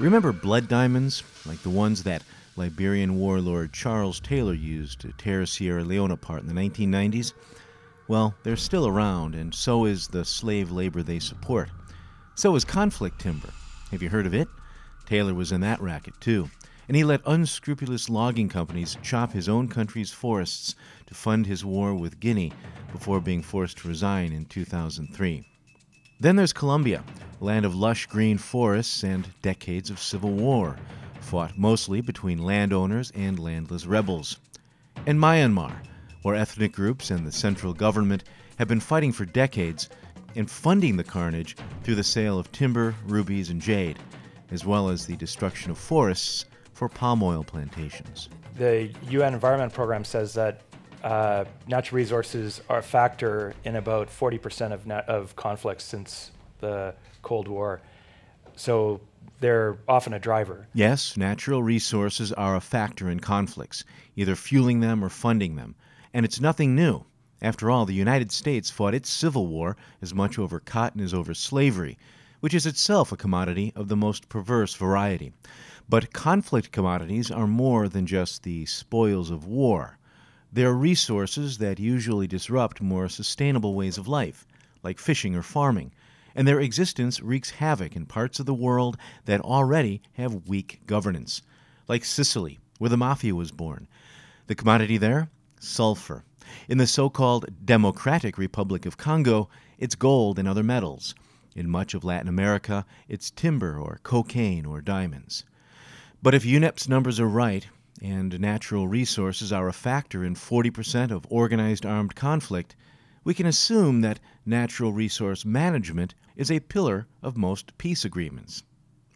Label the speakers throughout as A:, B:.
A: Remember blood diamonds, like the ones that Liberian warlord Charles Taylor used to tear Sierra Leone apart in the 1990s? Well, they're still around, and so is the slave labor they support. So is conflict timber. Have you heard of it? Taylor was in that racket, too. And he let unscrupulous logging companies chop his own country's forests to fund his war with Guinea before being forced to resign in 2003. Then there's Colombia, land of lush green forests and decades of civil war, fought mostly between landowners and landless rebels. And Myanmar, where ethnic groups and the central government have been fighting for decades and funding the carnage through the sale of timber, rubies, and jade, as well as the destruction of forests for palm oil plantations.
B: The UN Environment Program says that uh, natural resources are a factor in about 40% of, of conflicts since the Cold War. So they're often a driver.
A: Yes, natural resources are a factor in conflicts, either fueling them or funding them. And it's nothing new. After all, the United States fought its Civil War as much over cotton as over slavery, which is itself a commodity of the most perverse variety. But conflict commodities are more than just the spoils of war. They're resources that usually disrupt more sustainable ways of life, like fishing or farming, and their existence wreaks havoc in parts of the world that already have weak governance, like Sicily, where the mafia was born. The commodity there? Sulfur. In the so called Democratic Republic of Congo, it's gold and other metals. In much of Latin America, it's timber or cocaine or diamonds. But if UNEP's numbers are right, and natural resources are a factor in 40% of organized armed conflict, we can assume that natural resource management is a pillar of most peace agreements.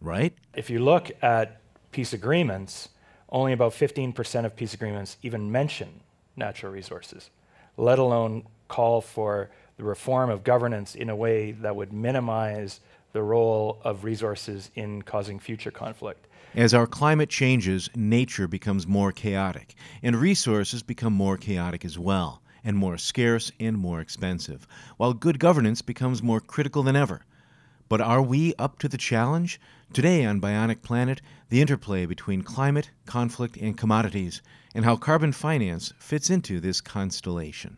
A: Right?
B: If you look at peace agreements, only about 15% of peace agreements even mention natural resources, let alone call for the reform of governance in a way that would minimize the role of resources in causing future conflict.
A: As our climate changes, nature becomes more chaotic, and resources become more chaotic as well, and more scarce and more expensive, while good governance becomes more critical than ever. But are we up to the challenge? Today on Bionic Planet, the interplay between climate, conflict, and commodities, and how carbon finance fits into this constellation.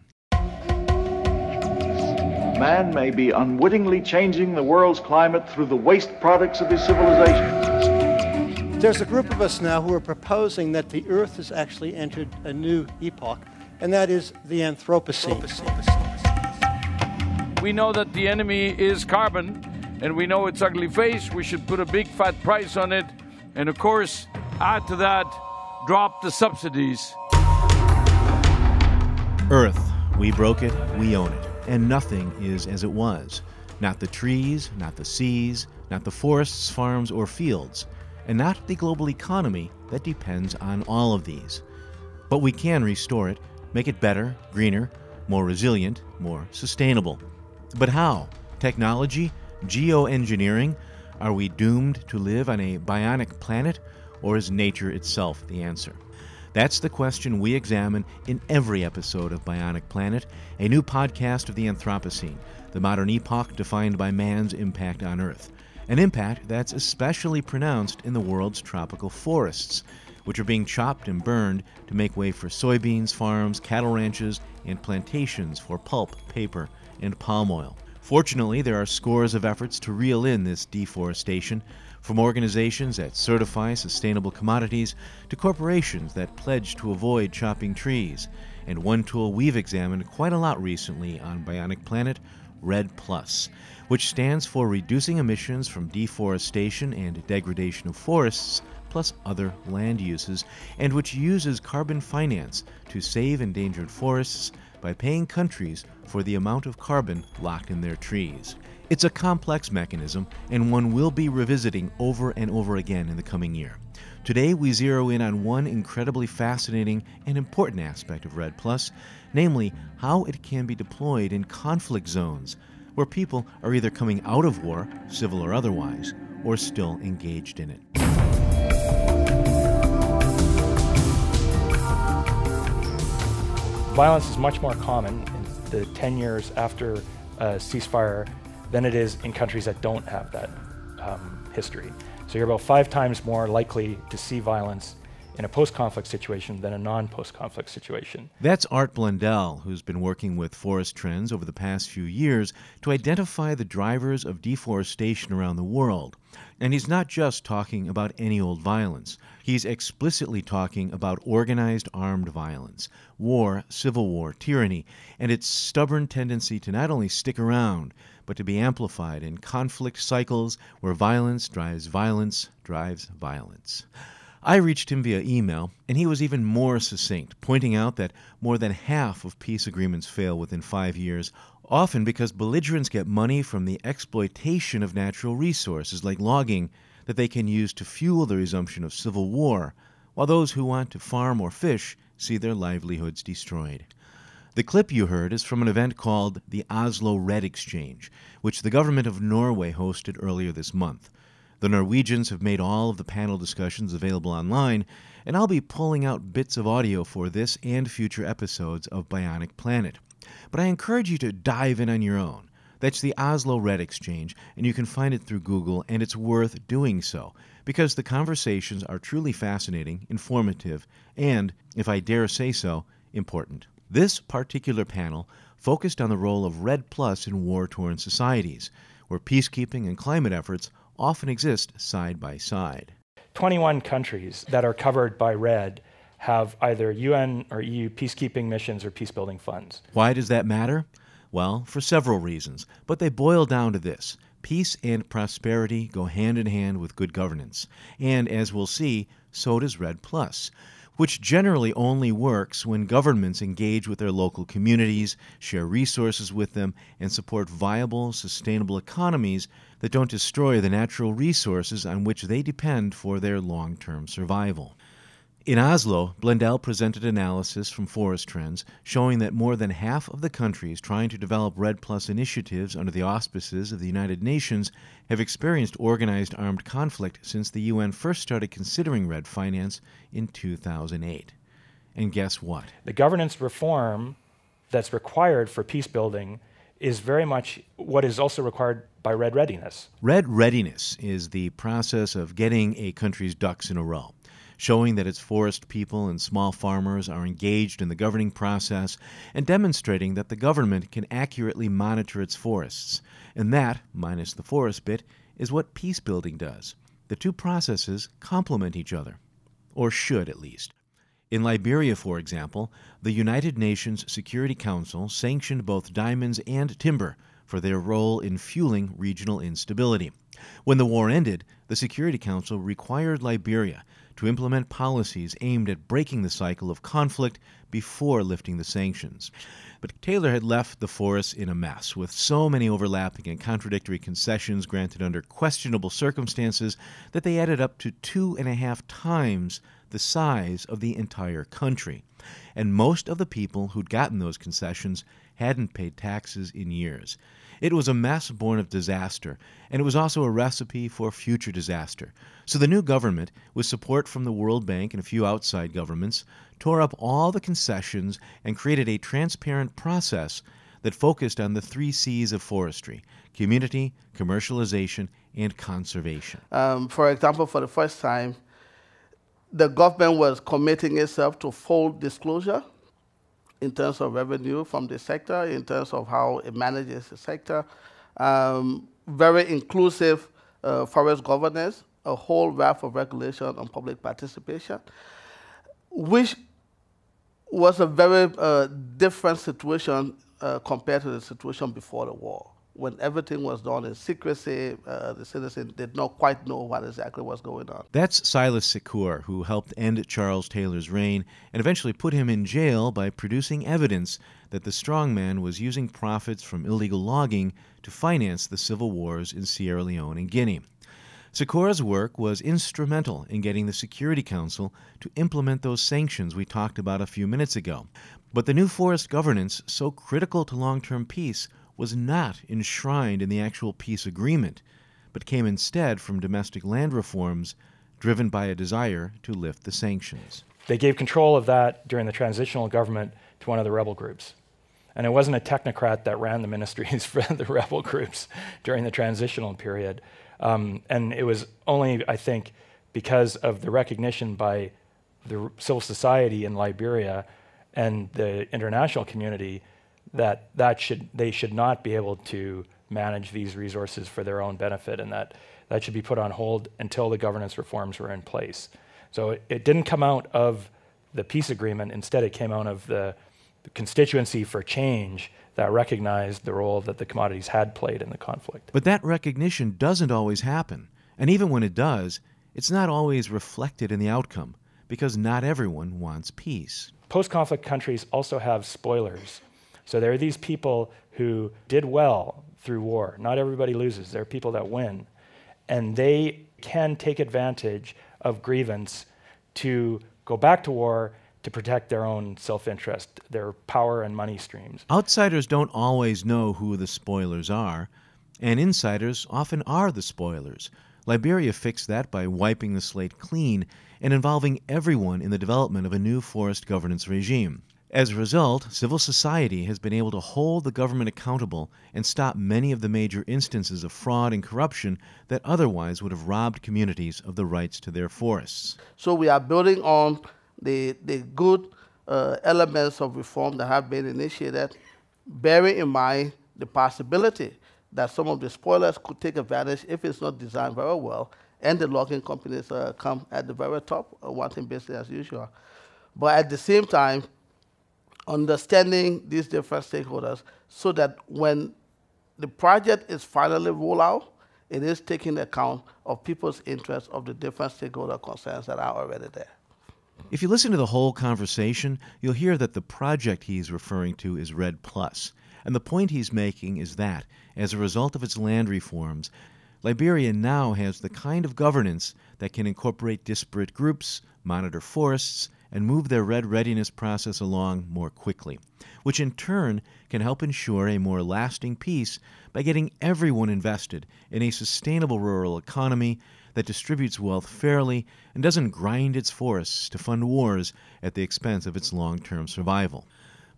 C: Man may be unwittingly changing the world's climate through the waste products of his civilization.
D: There's a group of us now who are proposing that the Earth has actually entered a new epoch, and that is the Anthropocene.
E: We know that the enemy is carbon, and we know its ugly face. We should put a big fat price on it, and of course, add to that, drop the subsidies.
A: Earth, we broke it, we own it and nothing is as it was. Not the trees, not the seas, not the forests, farms, or fields, and not the global economy that depends on all of these. But we can restore it, make it better, greener, more resilient, more sustainable. But how? Technology? Geoengineering? Are we doomed to live on a bionic planet, or is nature itself the answer? That's the question we examine in every episode of Bionic Planet, a new podcast of the Anthropocene, the modern epoch defined by man's impact on Earth. An impact that's especially pronounced in the world's tropical forests, which are being chopped and burned to make way for soybeans farms, cattle ranches, and plantations for pulp, paper, and palm oil. Fortunately, there are scores of efforts to reel in this deforestation, from organizations that certify sustainable commodities to corporations that pledge to avoid chopping trees. And one tool we've examined quite a lot recently on Bionic Planet, REDD Plus, which stands for Reducing Emissions from Deforestation and Degradation of Forests, plus other land uses, and which uses carbon finance to save endangered forests by paying countries for the amount of carbon locked in their trees. It's a complex mechanism and one we'll be revisiting over and over again in the coming year. Today, we zero in on one incredibly fascinating and important aspect of REDD Plus, namely how it can be deployed in conflict zones where people are either coming out of war, civil or otherwise, or still engaged in it.
B: Violence is much more common in the 10 years after a ceasefire than it is in countries that don't have that um, history. So you're about five times more likely to see violence in a post conflict situation than a non post conflict situation.
A: That's Art Blundell, who's been working with Forest Trends over the past few years to identify the drivers of deforestation around the world. And he's not just talking about any old violence. He's explicitly talking about organized armed violence, war, civil war, tyranny, and its stubborn tendency to not only stick around, but to be amplified in conflict cycles where violence drives violence drives violence. I reached him via email, and he was even more succinct, pointing out that more than half of peace agreements fail within five years, often because belligerents get money from the exploitation of natural resources like logging that they can use to fuel the resumption of civil war, while those who want to farm or fish see their livelihoods destroyed. The clip you heard is from an event called the Oslo REDD Exchange, which the government of Norway hosted earlier this month. The Norwegians have made all of the panel discussions available online, and I'll be pulling out bits of audio for this and future episodes of Bionic Planet. But I encourage you to dive in on your own. That's the Oslo REDD Exchange, and you can find it through Google, and it's worth doing so because the conversations are truly fascinating, informative, and, if I dare say so, important. This particular panel focused on the role of REDD Plus in war torn societies, where peacekeeping and climate efforts often exist side by side.
B: 21 countries that are covered by REDD have either UN or EU peacekeeping missions or peacebuilding funds.
A: Why does that matter? Well, for several reasons, but they boil down to this peace and prosperity go hand in hand with good governance. And as we'll see, so does REDD Plus which generally only works when governments engage with their local communities, share resources with them, and support viable, sustainable economies that don't destroy the natural resources on which they depend for their long term survival. In Oslo, Blundell presented analysis from Forest Trends showing that more than half of the countries trying to develop REDD Plus initiatives under the auspices of the United Nations have experienced organized armed conflict since the UN first started considering REDD finance in 2008. And guess what?
B: The governance reform that's required for peace building is very much what is also required by REDD Readiness.
A: REDD Readiness is the process of getting a country's ducks in a row showing that its forest people and small farmers are engaged in the governing process, and demonstrating that the government can accurately monitor its forests. And that, minus the forest bit, is what peace building does. The two processes complement each other, or should at least. In Liberia, for example, the United Nations Security Council sanctioned both diamonds and timber for their role in fueling regional instability. When the war ended, the Security Council required Liberia to implement policies aimed at breaking the cycle of conflict before lifting the sanctions. But Taylor had left the forests in a mess, with so many overlapping and contradictory concessions granted under questionable circumstances that they added up to two and a half times the size of the entire country. And most of the people who'd gotten those concessions hadn't paid taxes in years. It was a mess born of disaster, and it was also a recipe for future disaster. So the new government, with support from the World Bank and a few outside governments, tore up all the concessions and created a transparent process that focused on the three C's of forestry community, commercialization, and conservation.
F: Um, for example, for the first time, the government was committing itself to full disclosure in terms of revenue from the sector, in terms of how it manages the sector, um, very inclusive uh, forest governance, a whole raft of regulation on public participation, which was a very uh, different situation uh, compared to the situation before the war when everything was done in secrecy, uh, the citizens did not quite know what exactly was going on.
A: That's Silas Siakor, who helped end Charles Taylor's reign and eventually put him in jail by producing evidence that the strongman was using profits from illegal logging to finance the civil wars in Sierra Leone and Guinea. Siakor's work was instrumental in getting the Security Council to implement those sanctions we talked about a few minutes ago. But the new forest governance, so critical to long term peace, was not enshrined in the actual peace agreement, but came instead from domestic land reforms driven by a desire to lift the sanctions.
B: They gave control of that during the transitional government to one of the rebel groups. And it wasn't a technocrat that ran the ministries for the rebel groups during the transitional period. Um, and it was only, I think, because of the recognition by the civil society in Liberia and the international community that, that should, they should not be able to manage these resources for their own benefit and that that should be put on hold until the governance reforms were in place. So it, it didn't come out of the peace agreement. Instead, it came out of the, the constituency for change that recognized the role that the commodities had played in the conflict.
A: But that recognition doesn't always happen. And even when it does, it's not always reflected in the outcome because not everyone wants peace.
B: Post conflict countries also have spoilers. So there are these people who did well through war. Not everybody loses, there are people that win. And they can take advantage of grievance to go back to war to protect their own self interest, their power and money streams.
A: Outsiders don't always know who the spoilers are, and insiders often are the spoilers. Liberia fixed that by wiping the slate clean and involving everyone in the development of a new forest governance regime. As a result, civil society has been able to hold the government accountable and stop many of the major instances of fraud and corruption that otherwise would have robbed communities of the rights to their forests.
F: So we are building on the, the good uh, elements of reform that have been initiated, bearing in mind the possibility that some of the spoilers could take advantage if it's not designed very well, and the logging companies uh, come at the very top, uh, wanting business as usual. But at the same time, understanding these different stakeholders so that when the project is finally rolled out, it is taking account of people's interests of the different stakeholder concerns that are already there.
A: If you listen to the whole conversation, you'll hear that the project he's referring to is REDD Plus. And the point he's making is that, as a result of its land reforms, Liberia now has the kind of governance that can incorporate disparate groups, monitor forests, and move their REDD readiness process along more quickly, which in turn can help ensure a more lasting peace by getting everyone invested in a sustainable rural economy that distributes wealth fairly and doesn't grind its forests to fund wars at the expense of its long term survival.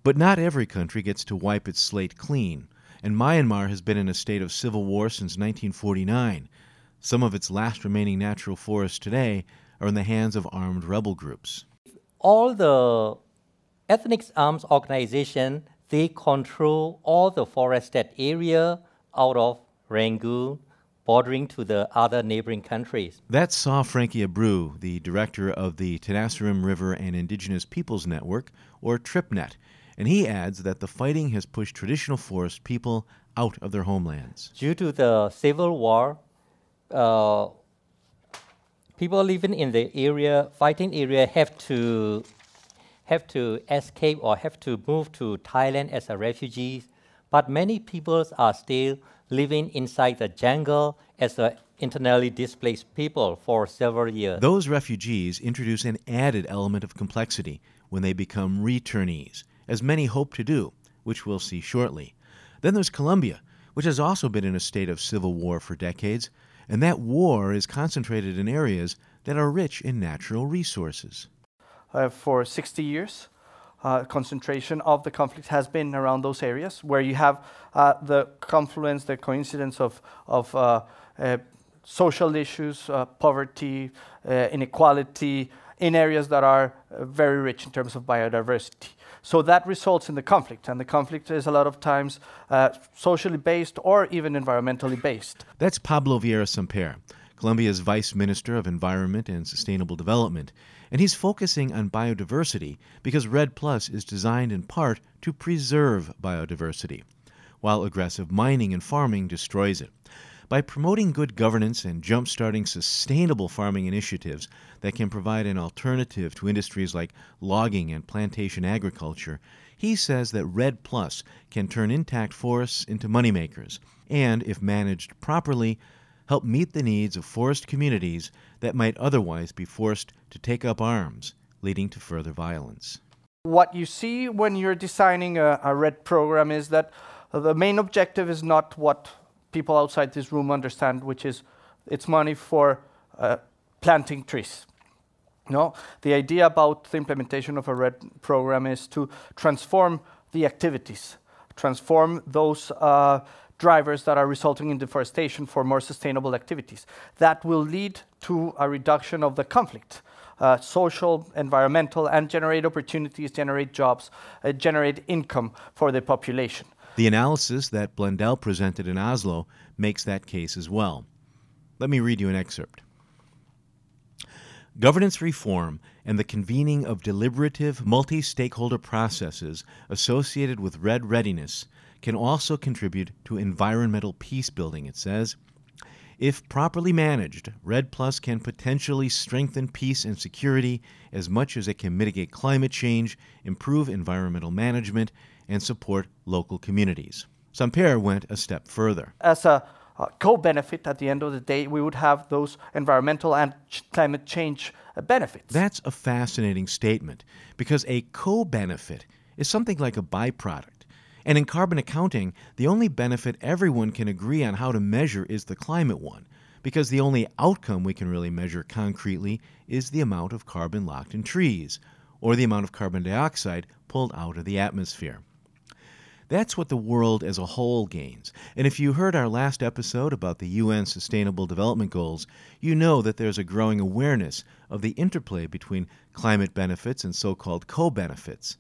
A: But not every country gets to wipe its slate clean, and Myanmar has been in a state of civil war since 1949. Some of its last remaining natural forests today are in the hands of armed rebel groups
G: all the ethnic arms organization, they control all the forested area out of Rangoon, bordering to the other neighboring countries.
A: That's Saw Frankie Abreu, the director of the Tenasserim River and Indigenous Peoples Network, or TRIPNET. And he adds that the fighting has pushed traditional forest people out of their homelands.
G: Due to the civil war, uh, people living in the area, fighting area, have to have to escape or have to move to Thailand as a refugees. But many people are still living inside the jungle as internally displaced people for several years.
A: Those refugees introduce an added element of complexity when they become returnees, as many hope to do, which we'll see shortly. Then there's Colombia, which has also been in a state of civil war for decades, and that war is concentrated in areas that are rich in natural resources.
H: Uh, for 60 years, uh, concentration of the conflict has been around those areas where you have uh, the confluence, the coincidence of, of uh, uh, social issues, uh, poverty, inequality, in areas that are very rich in terms of biodiversity. So that results in the conflict, and the conflict is a lot of times uh, socially based or even environmentally based.
A: That's Pablo Vieira Samper, Colombia's Vice Minister of Environment and Sustainable Development, and he's focusing on biodiversity because REDD Plus is designed in part to preserve biodiversity, while aggressive mining and farming destroys it. By promoting good governance and jump-starting sustainable farming initiatives that can provide an alternative to industries like logging and plantation agriculture, he says that REDD Plus can turn intact forests into moneymakers and, if managed properly, help meet the needs of forest communities that might otherwise be forced to take up arms, leading to further violence.
H: What you see when you're designing a, a REDD program is that the main objective is not what people outside this room understand, which is it's money for uh, planting trees. No, the idea about the implementation of a REDD program is to transform the activities, transform those uh, drivers that are resulting in deforestation for more sustainable activities. That will lead to a reduction of the conflict. Uh, social, environmental, and generate opportunities, generate jobs, uh, generate income for the population.
A: The analysis that Blundell presented in Oslo makes that case as well. Let me read you an excerpt. Governance reform and the convening of deliberative, multi stakeholder processes associated with REDD readiness can also contribute to environmental peace building, it says. If properly managed, REDD Plus can potentially strengthen peace and security as much as it can mitigate climate change, improve environmental management, and support local communities. Samper went a step further.
H: As a uh, co-benefit at the end of the day, we would have those environmental and ch- climate change uh, benefits.
A: That's a fascinating statement because a co-benefit is something like a byproduct. And in carbon accounting, the only benefit everyone can agree on how to measure is the climate one, because the only outcome we can really measure concretely is the amount of carbon locked in trees, or the amount of carbon dioxide pulled out of the atmosphere. That's what the world as a whole gains. And if you heard our last episode about the UN Sustainable Development Goals, you know that there's a growing awareness of the interplay between climate benefits and so called co benefits.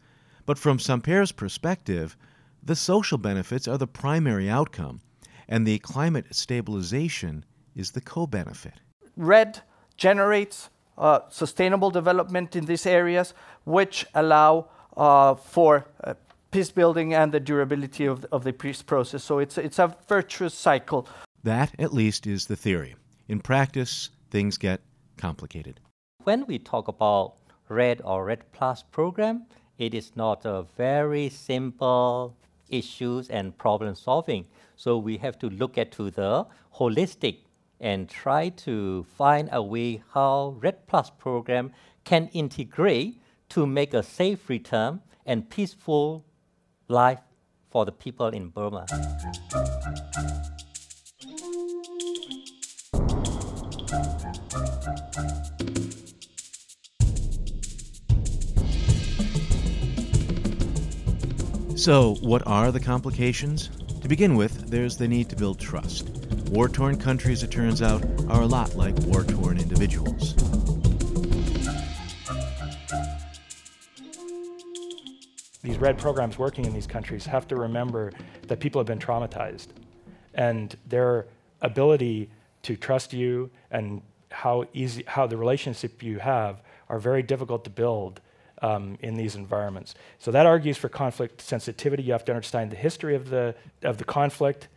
A: But from Samper's perspective, the social benefits are the primary outcome, and the climate stabilization is the co benefit.
H: REDD generates uh, sustainable development in these areas, which allow uh, for uh, peace building and the durability of, of the peace process. So it's, it's a virtuous cycle.
A: That, at least, is the theory. In practice, things get complicated.
G: When we talk about REDD or REDD Plus program, it is not a very simple issues and problem solving. So we have to look at to the holistic and try to find a way how REDD Plus program can integrate to make a safe return and peaceful life for the people in Burma.
A: So, what are the complications? To begin with, there's the need to build trust. War torn countries, it turns out, are a lot like war torn individuals.
B: REDD programs working in these countries have to remember that people have been traumatized and their ability to trust you and how easy how the relationship you have are very difficult to build um, in these environments. So that argues for conflict sensitivity. You have to understand the history of the of the conflict,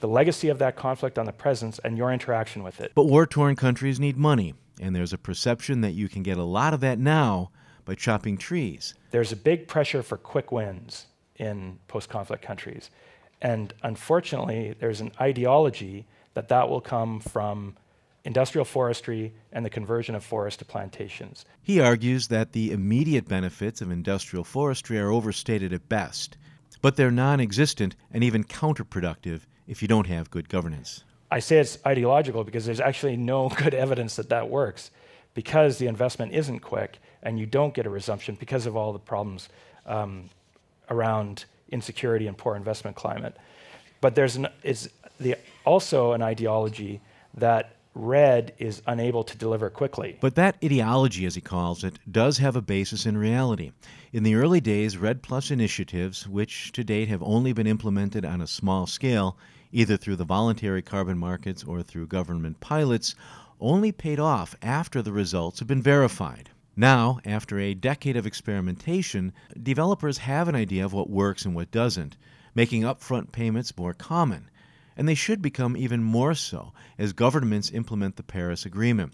B: the legacy of that conflict on the presence, and your interaction with it.
A: But war torn countries need money, and there's a perception that you can get a lot of that now by chopping trees.
B: There's a big pressure for quick wins in post conflict countries. And unfortunately, there's an ideology that that will come from industrial forestry and the conversion of forest to plantations.
A: He argues that the immediate benefits of industrial forestry are overstated at best, but they're non existent and even counterproductive if you don't have good governance.
B: I say it's ideological because there's actually no good evidence that that works because the investment isn't quick and you don't get a resumption because of all the problems um, around insecurity and poor investment climate. But there's an, the, also an ideology that REDD is unable to deliver quickly.
A: But that ideology, as he calls it, does have a basis in reality. In the early days, REDD Plus initiatives, which to date have only been implemented on a small scale, either through the voluntary carbon markets or through government pilots, only paid off after the results have been verified. Now, after a decade of experimentation, developers have an idea of what works and what doesn't, making upfront payments more common. And they should become even more so as governments implement the Paris Agreement.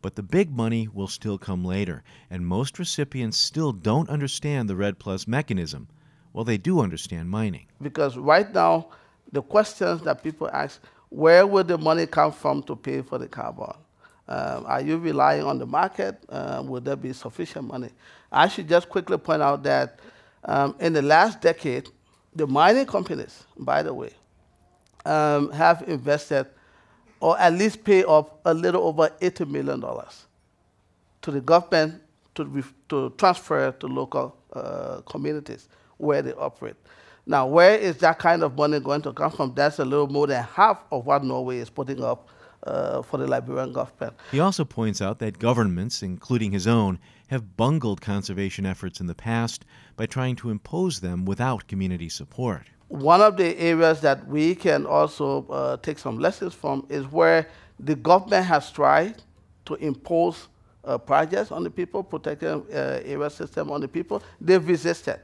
A: But the big money will still come later, and most recipients still don't understand the REDD Plus mechanism. Well, they do understand mining.
F: Because right now, the questions that people ask where will the money come from to pay for the carbon? Um, are you relying on the market? Uh, will there be sufficient money? I should just quickly point out that um, in the last decade, the mining companies, by the way, um, have invested or at least pay up a little over $80 million to the government to, to transfer to local uh, communities where they operate. Now, where is that kind of money going to come from? That's a little more than half of what Norway is putting up uh, for the Liberian government.
A: He also points out that governments, including his own, have bungled conservation efforts in the past by trying to impose them without community support.
F: One of the areas that we can also uh, take some lessons from is where the government has tried to impose uh, projects on the people, protecting uh, area system on the people. They've resisted.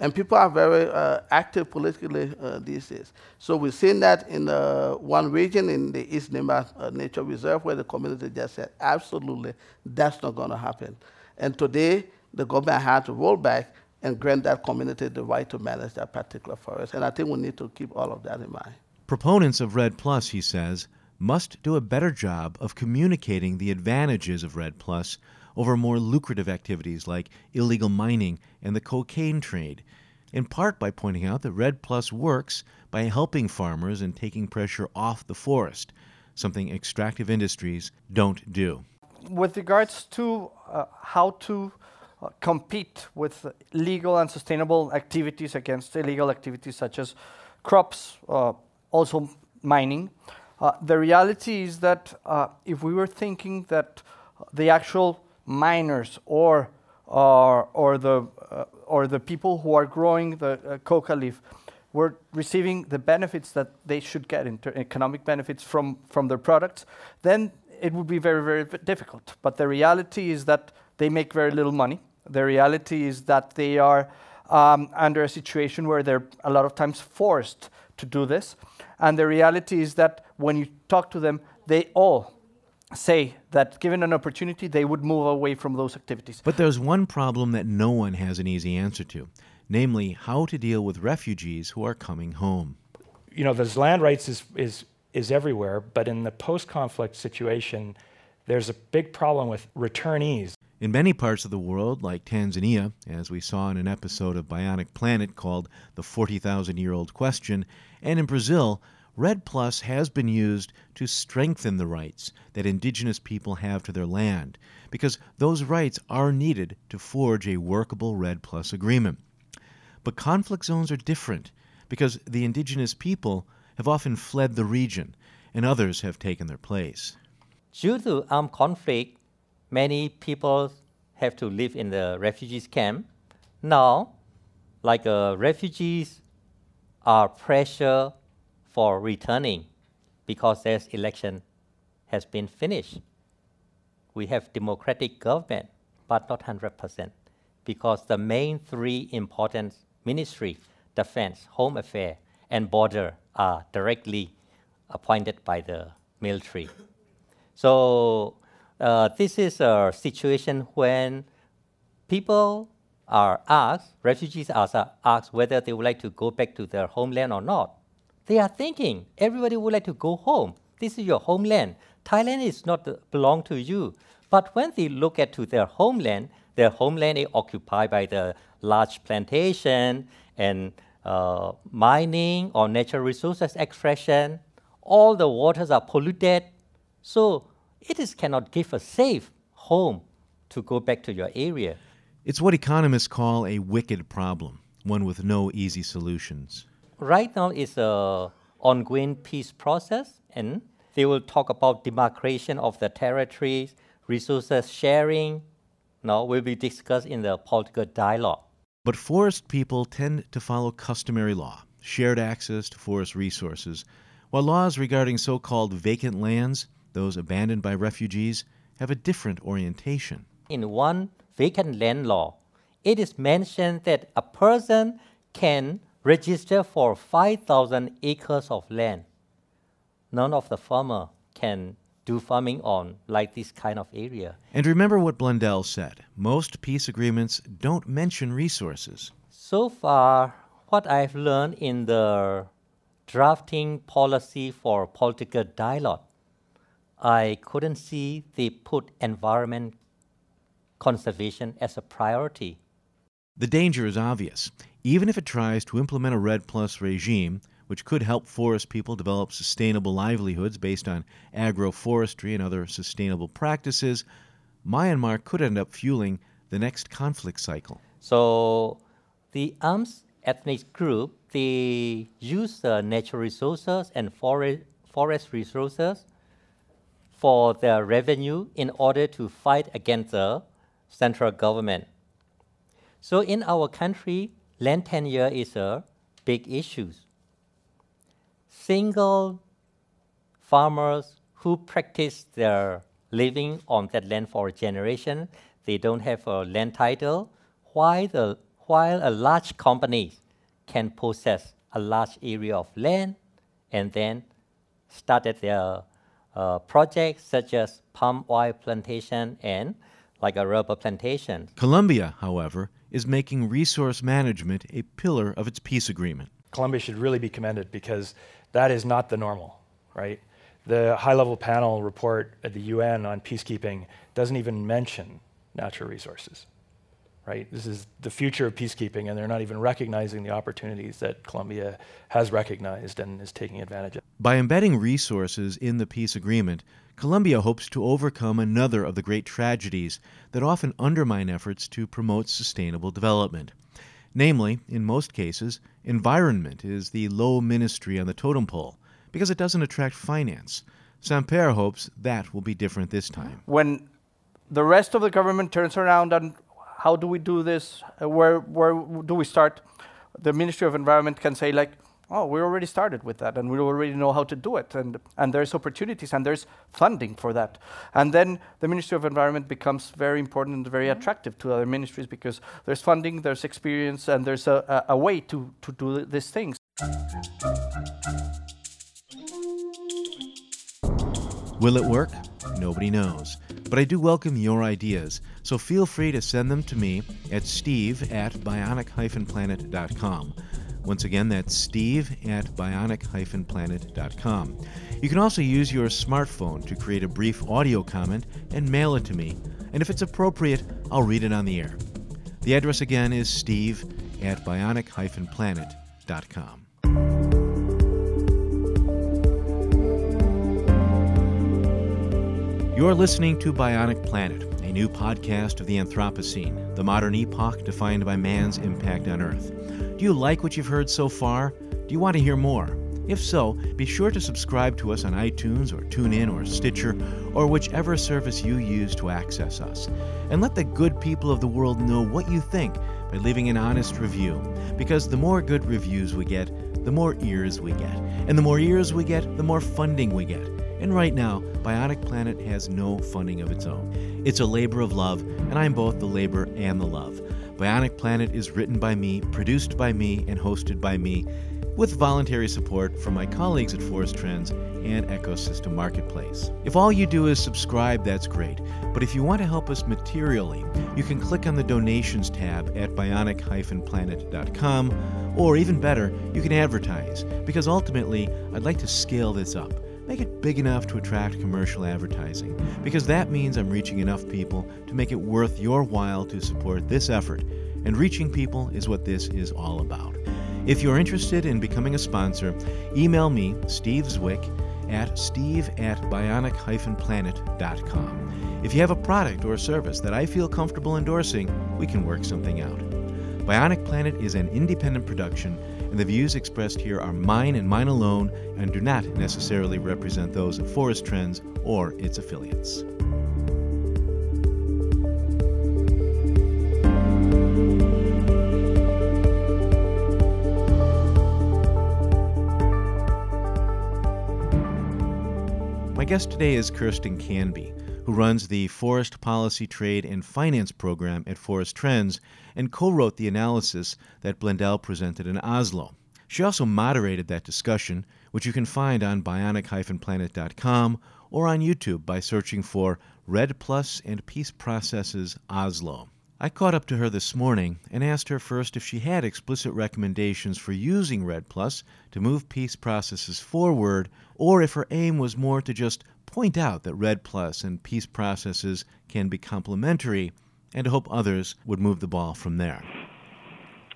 F: And people are very uh, active politically uh, these days. So we've seen that in uh, one region in the East Nimba uh, Nature Reserve where the community just said, absolutely, that's not going to happen. And today, the government had to roll back and grant that community the right to manage that particular forest. And I think we need to keep all of that in mind.
A: Proponents of REDD Plus, he says, must do a better job of communicating the advantages of REDD Plus over more lucrative activities like illegal mining and the cocaine trade, in part by pointing out that REDD Plus works by helping farmers and taking pressure off the forest, something extractive industries don't do.
H: With regards to uh, how to uh, compete with legal and sustainable activities against illegal activities such as crops, uh, also mining, uh, the reality is that uh, if we were thinking that the actual miners or or, or the uh, or the people who are growing the uh, coca leaf were receiving the benefits that they should get in economic benefits from from their products, then it would be very very difficult. But the reality is that they make very little money. The reality is that they are um, under a situation where they're a lot of times forced to do this. And the reality is that when you talk to them, they all say that given an opportunity, they would move away from those activities.
A: But there's one problem that no one has an easy answer to namely, how to deal with refugees who are coming home.
B: You know, those land rights is, is, is everywhere, but in the post conflict situation, there's a big problem with returnees.
A: In many parts of the world, like Tanzania, as we saw in an episode of Bionic Planet called The 40,000 Year Old Question, and in Brazil, REDD Plus has been used to strengthen the rights that indigenous people have to their land, because those rights are needed to forge a workable REDD Plus agreement. But conflict zones are different, because the indigenous people have often fled the region, and others have taken their place.
G: Due to armed conflict, many people have to live in the refugees camp. Now, like uh, refugees are pressure for returning because this election has been finished. We have democratic government, but not 100%, because the main three important ministries, defense, home affairs, and border are directly appointed by the military. So uh, this is a situation when people are asked, refugees are asked whether they would like to go back to their homeland or not. They are thinking everybody would like to go home. This is your homeland. Thailand is not belong to you. But when they look at to their homeland, their homeland is occupied by the large plantation and uh, mining or natural resources extraction. All the waters are polluted. So it is cannot give a safe home to go back to your area.
A: It's what economists call a wicked problem, one with no easy solutions
G: right now it's a ongoing peace process, and they will talk about demarcation of the territories, resources sharing. Now will be discussed in the political dialogue.
A: But forest people tend to follow customary law, shared access to forest resources, while laws regarding so called vacant lands, those abandoned by refugees, have a different orientation.
G: In one vacant land law, it is mentioned that a person can register for 5,000 acres of land. None of the farmer can do farming on like this kind of area.
A: And remember what Blundell said most peace agreements don't mention resources.
G: So far, what I've learned in the drafting policy for political dialogue, I couldn't see they put environment conservation as a priority.
A: The danger is obvious even if it tries to implement a REDD Plus regime, which could help forest people develop sustainable livelihoods based on agroforestry and other sustainable practices, Myanmar could end up fueling the next conflict cycle.
G: So the arms ethnic group, they use the natural resources and forest, forest resources for their revenue in order to fight against the central government. So in our country, land tenure is a big issue. Single farmers who practice their living on that land for a generation, they don't have a land title, while, the, while a large company can possess a large area of land and then started their uh, projects such as palm oil plantation and like a rubber plantation.
A: Colombia, however, is making resource management a pillar of its peace agreement.
B: Colombia should really be commended because that is not the normal, right? The high level panel report at the UN on peacekeeping doesn't even mention natural resources, right? This is the future of peacekeeping, and they're not even recognizing the opportunities that Colombia has recognized and is taking advantage of.
A: By embedding resources in the peace agreement, Colombia hopes to overcome another of the great tragedies that often undermine efforts to promote sustainable development. Namely, in most cases, environment is the low ministry on the totem pole because it doesn't attract finance. Samper hopes that will be different this time.
H: When the rest of the government turns around and how do we do this? Uh, where, where do we start? The Ministry of Environment can say, like, oh, we already started with that and we already know how to do it. And, and there's opportunities and there's funding for that. And then the Ministry of Environment becomes very important and very mm-hmm. attractive to other ministries because there's funding, there's experience, and there's a, a, a way to, to do these things.
A: Will it work? Nobody knows. But I do welcome your ideas, so feel free to send them to me at steve at bionic-planet.com. Once again, that's steve at bionic-planet.com. You can also use your smartphone to create a brief audio comment and mail it to me, and if it's appropriate, I'll read it on the air. The address again is steve at bionic-planet.com. You're listening to Bionic Planet, a new podcast of the Anthropocene, the modern epoch defined by man's impact on Earth. Do you like what you've heard so far? Do you want to hear more? If so, be sure to subscribe to us on iTunes or TuneIn or Stitcher or whichever service you use to access us. And let the good people of the world know what you think by leaving an honest review. Because the more good reviews we get, the more ears we get. And the more ears we get, the more funding we get. And right now, Bionic Planet has no funding of its own. It's a labor of love, and I'm both the labor and the love. Bionic Planet is written by me, produced by me, and hosted by me, with voluntary support from my colleagues at Forest Trends and Ecosystem Marketplace. If all you do is subscribe, that's great. But if you want to help us materially, you can click on the donations tab at bionic-planet.com, or even better, you can advertise, because ultimately, I'd like to scale this up make it big enough to attract commercial advertising, because that means I'm reaching enough people to make it worth your while to support this effort, and reaching people is what this is all about. If you're interested in becoming a sponsor, email me, Steve Zwick, at steve at bionic-planet.com. If you have a product or service that I feel comfortable endorsing, we can work something out. Bionic Planet is an independent production and the views expressed here are mine and mine alone and do not necessarily represent those of Forest Trends or its affiliates. My guest today is Kerstin Canby, who runs the Forest Policy Trade and Finance Program at Forest Trends and co wrote the analysis that Blundell presented in Oslo. She also moderated that discussion, which you can find on bionic-planet.com or on YouTube by searching for REDD Plus and Peace Processes Oslo. I caught up to her this morning and asked her first if she had explicit recommendations for using REDD Plus to move peace processes forward, or if her aim was more to just point out that REDD Plus and peace processes can be complementary and to hope others would move the ball from there.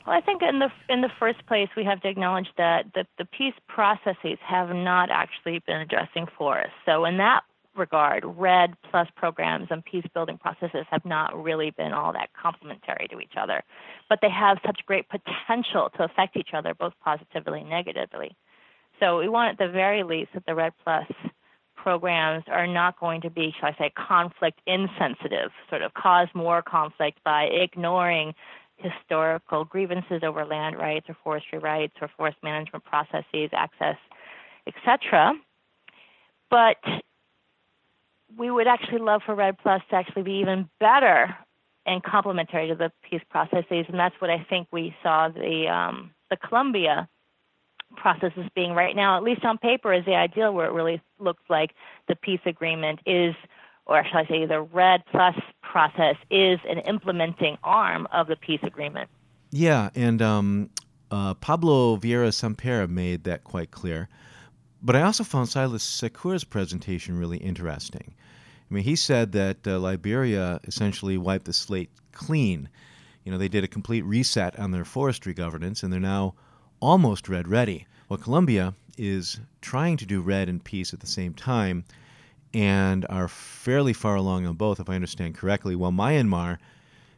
I: Well, I think in the in the first place, we have to acknowledge that the, the peace processes have not actually been addressing forests. So in that regard, REDD plus programs and peace building processes have not really been all that complementary to each other. But they have such great potential to affect each other, both positively and negatively. So we want at the very least that the REDD plus programs are not going to be, shall I say, conflict insensitive, sort of cause more conflict by ignoring historical grievances over land rights or forestry rights or forest management processes, access, etc. But we would actually love for REDD Plus to actually be even better and complementary to the peace processes, and that's what I think we saw the um, the Colombia processes being right now, at least on paper, is the ideal where it really looks like the peace agreement is, or shall I say, the REDD Plus process is an implementing arm of the peace agreement.
A: Yeah, and um, uh, Pablo Vieira Sampere made that quite clear. But I also found Silas Siakor's presentation really interesting. I mean, he said that uh, Liberia essentially wiped the slate clean. You know, they did a complete reset on their forestry governance, and they're now almost REDD ready. Well, Colombia is trying to do REDD and peace at the same time and are fairly far along on both, if I understand correctly. While Myanmar,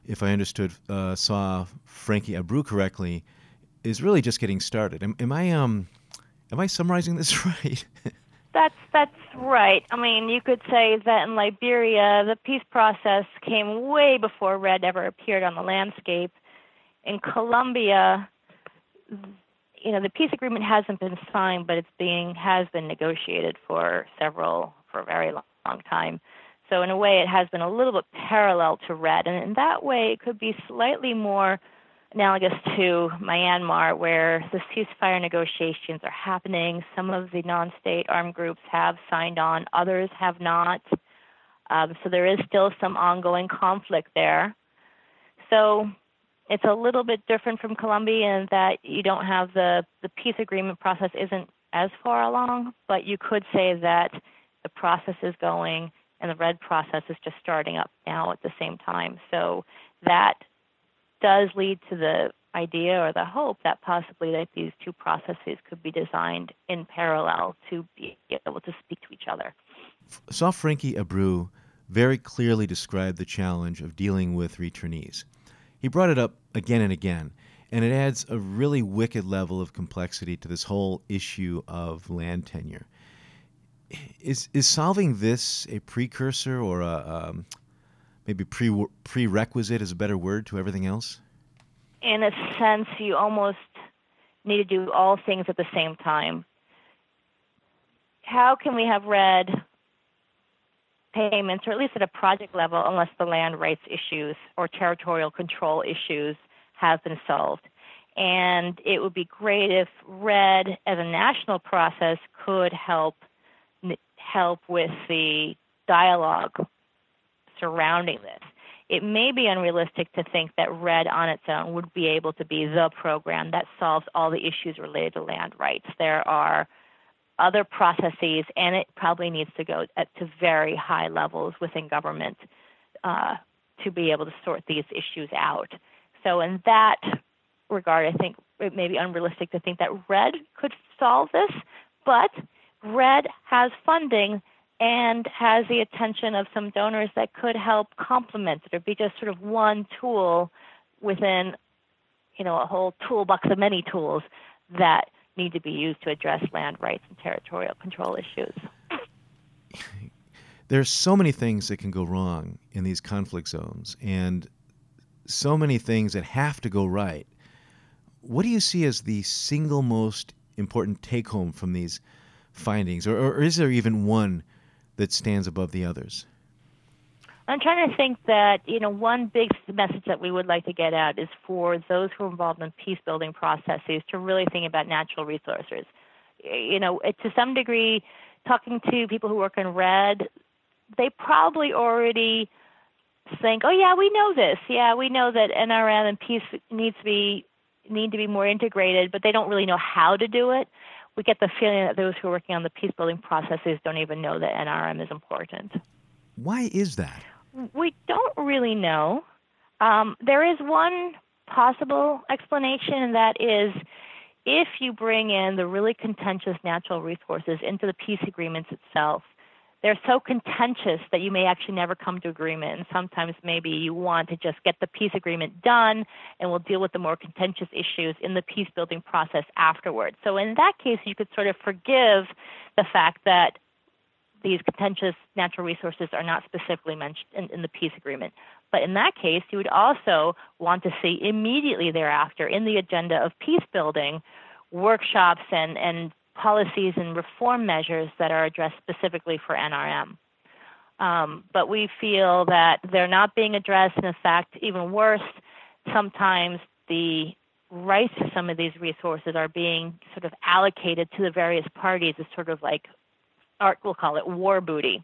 A: if I understood, uh, saw Frankie Abreu correctly, is really just getting started. Am, am I um Am I summarizing this right?
I: that's that's right. I mean, you could say that in Liberia, the peace process came way before REDD ever appeared on the landscape. In Colombia, you know, the peace agreement hasn't been signed, but it's being has been negotiated for several for a very long, long time. So in a way, it has been a little bit parallel to REDD, and in that way, it could be slightly more analogous to Myanmar, where the ceasefire negotiations are happening. Some of the non state armed groups have signed on, others have not. Um, so there is still some ongoing conflict there. So it's a little bit different from Colombia in that you don't have the, the peace agreement process isn't as far along, but you could say that the process is going and the REDD process is just starting up now at the same time. So that does lead to the idea or the hope that possibly that these two processes could be designed in parallel to be able to speak to each other.
A: Saw Frankie Abreu very clearly described the challenge of dealing with returnees. He brought it up again and again, and it adds a really wicked level of complexity to this whole issue of land tenure. Is is solving this a precursor or a um, maybe pre prerequisite is a better word to everything else?
I: In a sense, you almost need to do all things at the same time. How can we have REDD payments, or at least at a project level, unless the land rights issues or territorial control issues have been solved? And it would be great if REDD as a national process could help help with the dialogue surrounding this. It may be unrealistic to think that REDD on its own would be able to be the program that solves all the issues related to land rights. There are other processes, and it probably needs to go at, to very high levels within government uh, to be able to sort these issues out. So, in that regard, I think it may be unrealistic to think that REDD could solve this, but REDD has funding and has the attention of some donors that could help complement it or be just sort of one tool within you know a whole toolbox of many tools that need to be used to address land rights and territorial control issues.
A: There's so many things that can go wrong in these conflict zones and so many things that have to go right. What do you see as the single most important take home from these findings or, or is there even one that stands above the others?
I: I'm trying to think that, you know, one big message that we would like to get out is for those who are involved in peace building processes to really think about natural resources. You know, to some degree, talking to people who work in REDD, they probably already think, oh, yeah, we know this. Yeah, we know that NRM and peace needs to be need to be more integrated, but they don't really know how to do it we get the feeling that those who are working on the peace building processes don't even know that NRM is important.
A: Why is that?
I: We don't really know. Um, there is one possible explanation, and that is if you bring in the really contentious natural resources into the peace agreements itself, they're so contentious that you may actually never come to agreement. And sometimes maybe you want to just get the peace agreement done and we'll deal with the more contentious issues in the peace building process afterwards. So in that case, you could sort of forgive the fact that these contentious natural resources are not specifically mentioned in, in, the peace agreement. But in that case, you would also want to see immediately thereafter in the agenda of peace building workshops and, and policies and reform measures that are addressed specifically for NRM. Um, but we feel that they're not being addressed. In fact, even worse, sometimes the rights to some of these resources are being sort of allocated to the various parties as sort of like, art, we'll call it war booty,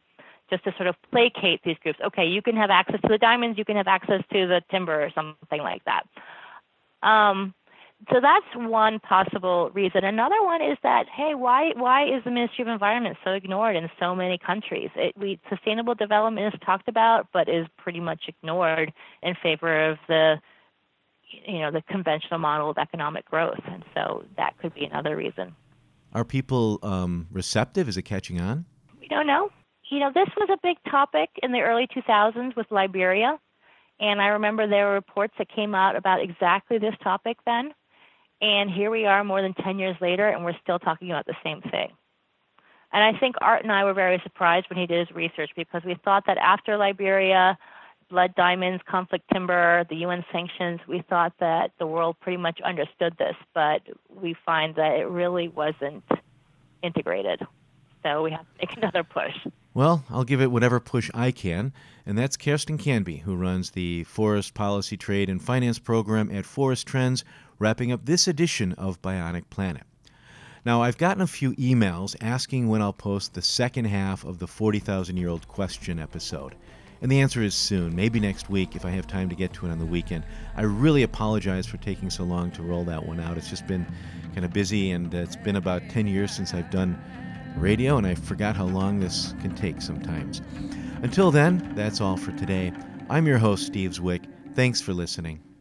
I: just to sort of placate these groups. Okay, you can have access to the diamonds, you can have access to the timber, or something like that. Um, so that's one possible reason. Another one is that hey, why why is the Ministry of Environment so ignored in so many countries? It, we sustainable development is talked about, but is pretty much ignored in favor of the you know the conventional model of economic growth, and so that could be another reason.
A: Are people um, receptive? Is it catching on?
I: We don't know. You know, this was a big topic in the early 2000s with Liberia, and I remember there were reports that came out about exactly this topic then and here we are more than 10 years later, and we're still talking about the same thing. And I think Art and I were very surprised when he did his research because we thought that after Liberia, blood diamonds, conflict timber, the UN sanctions, we thought that the world pretty much understood this, but we find that it really wasn't integrated. So we have to make another push.
A: Well, I'll give it whatever push I can, and that's Kerstin Canby, who runs the Forest Policy Trade and Finance Program at Forest Trends, wrapping up this edition of Bionic Planet. Now, I've gotten a few emails asking when I'll post the second half of the 40,000 year old question episode. And the answer is soon, maybe next week if I have time to get to it on the weekend. I really apologize for taking so long to roll that one out. It's just been kind of busy, and it's been about 10 years since I've done radio, and I forgot how long this can take sometimes. Until then, that's all for today. I'm your host, Steve Zwick. Thanks for listening.